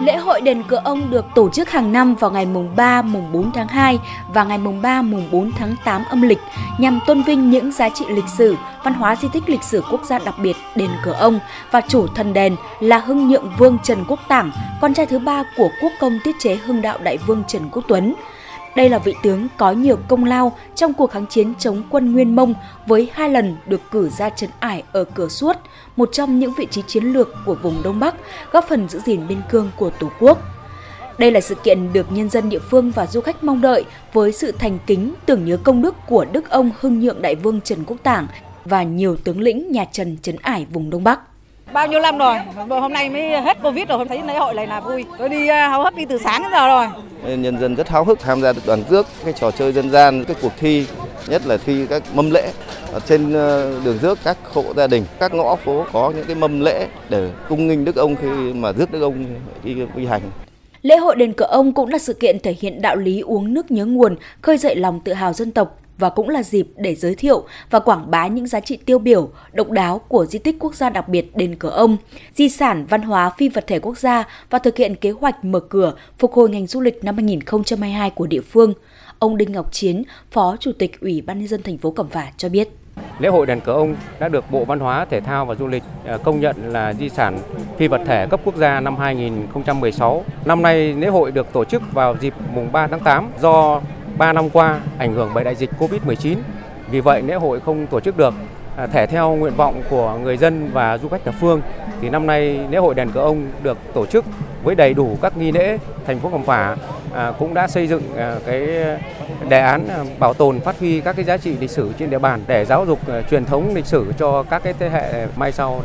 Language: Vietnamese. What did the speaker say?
Lễ hội đền cửa ông được tổ chức hàng năm vào ngày mùng 3, mùng 4 tháng 2 và ngày mùng 3, mùng 4 tháng 8 âm lịch nhằm tôn vinh những giá trị lịch sử, văn hóa di tích lịch sử quốc gia đặc biệt đền cửa ông và chủ thần đền là Hưng Nhượng Vương Trần Quốc Tảng, con trai thứ ba của quốc công tiết chế Hưng Đạo Đại Vương Trần Quốc Tuấn. Đây là vị tướng có nhiều công lao trong cuộc kháng chiến chống quân Nguyên Mông với hai lần được cử ra trấn ải ở Cửa Suốt, một trong những vị trí chiến lược của vùng Đông Bắc, góp phần giữ gìn biên cương của Tổ quốc. Đây là sự kiện được nhân dân địa phương và du khách mong đợi với sự thành kính tưởng nhớ công đức của Đức ông Hưng Nhượng Đại Vương Trần Quốc Tảng và nhiều tướng lĩnh nhà Trần trấn ải vùng Đông Bắc. Bao nhiêu năm rồi, hôm nay mới hết Covid rồi, thấy lễ hội này là vui. Tôi đi à, háo hức đi từ sáng đến giờ rồi. Nhân dân rất háo hức tham gia đoàn rước, cái trò chơi dân gian, cái cuộc thi, nhất là thi các mâm lễ. Ở trên ờ, đường rước các hộ gia đình, các ngõ phố có những cái mâm lễ để cung nghinh Đức ông khi mà rước Đức ông đi quy hành. Lễ hội đền cửa ông cũng là sự kiện thể hiện đạo lý uống nước nhớ nguồn, khơi dậy lòng tự hào dân tộc và cũng là dịp để giới thiệu và quảng bá những giá trị tiêu biểu, độc đáo của di tích quốc gia đặc biệt đền cửa ông, di sản văn hóa phi vật thể quốc gia và thực hiện kế hoạch mở cửa phục hồi ngành du lịch năm 2022 của địa phương. Ông Đinh Ngọc Chiến, Phó Chủ tịch Ủy ban nhân dân thành phố Cẩm Phả cho biết. Lễ hội đền cờ ông đã được Bộ Văn hóa, Thể thao và Du lịch ờ, công nhận là di sản phi vật thể cấp quốc gia năm 2016. Năm nay lễ hội được tổ chức vào dịp mùng 3 tháng 8 do 3 năm qua ảnh hưởng bởi đại dịch Covid-19. Vì vậy lễ hội không tổ chức được. À, thể theo nguyện vọng của người dân và du khách thập phương thì năm nay lễ hội đèn cờ ông được tổ chức với đầy đủ các nghi lễ. Thành phố Cẩm Phả à, cũng đã xây dựng à, cái đề án à, bảo tồn phát huy các cái giá trị lịch sử trên địa bàn để giáo dục à, truyền thống lịch sử cho các cái thế hệ mai sau.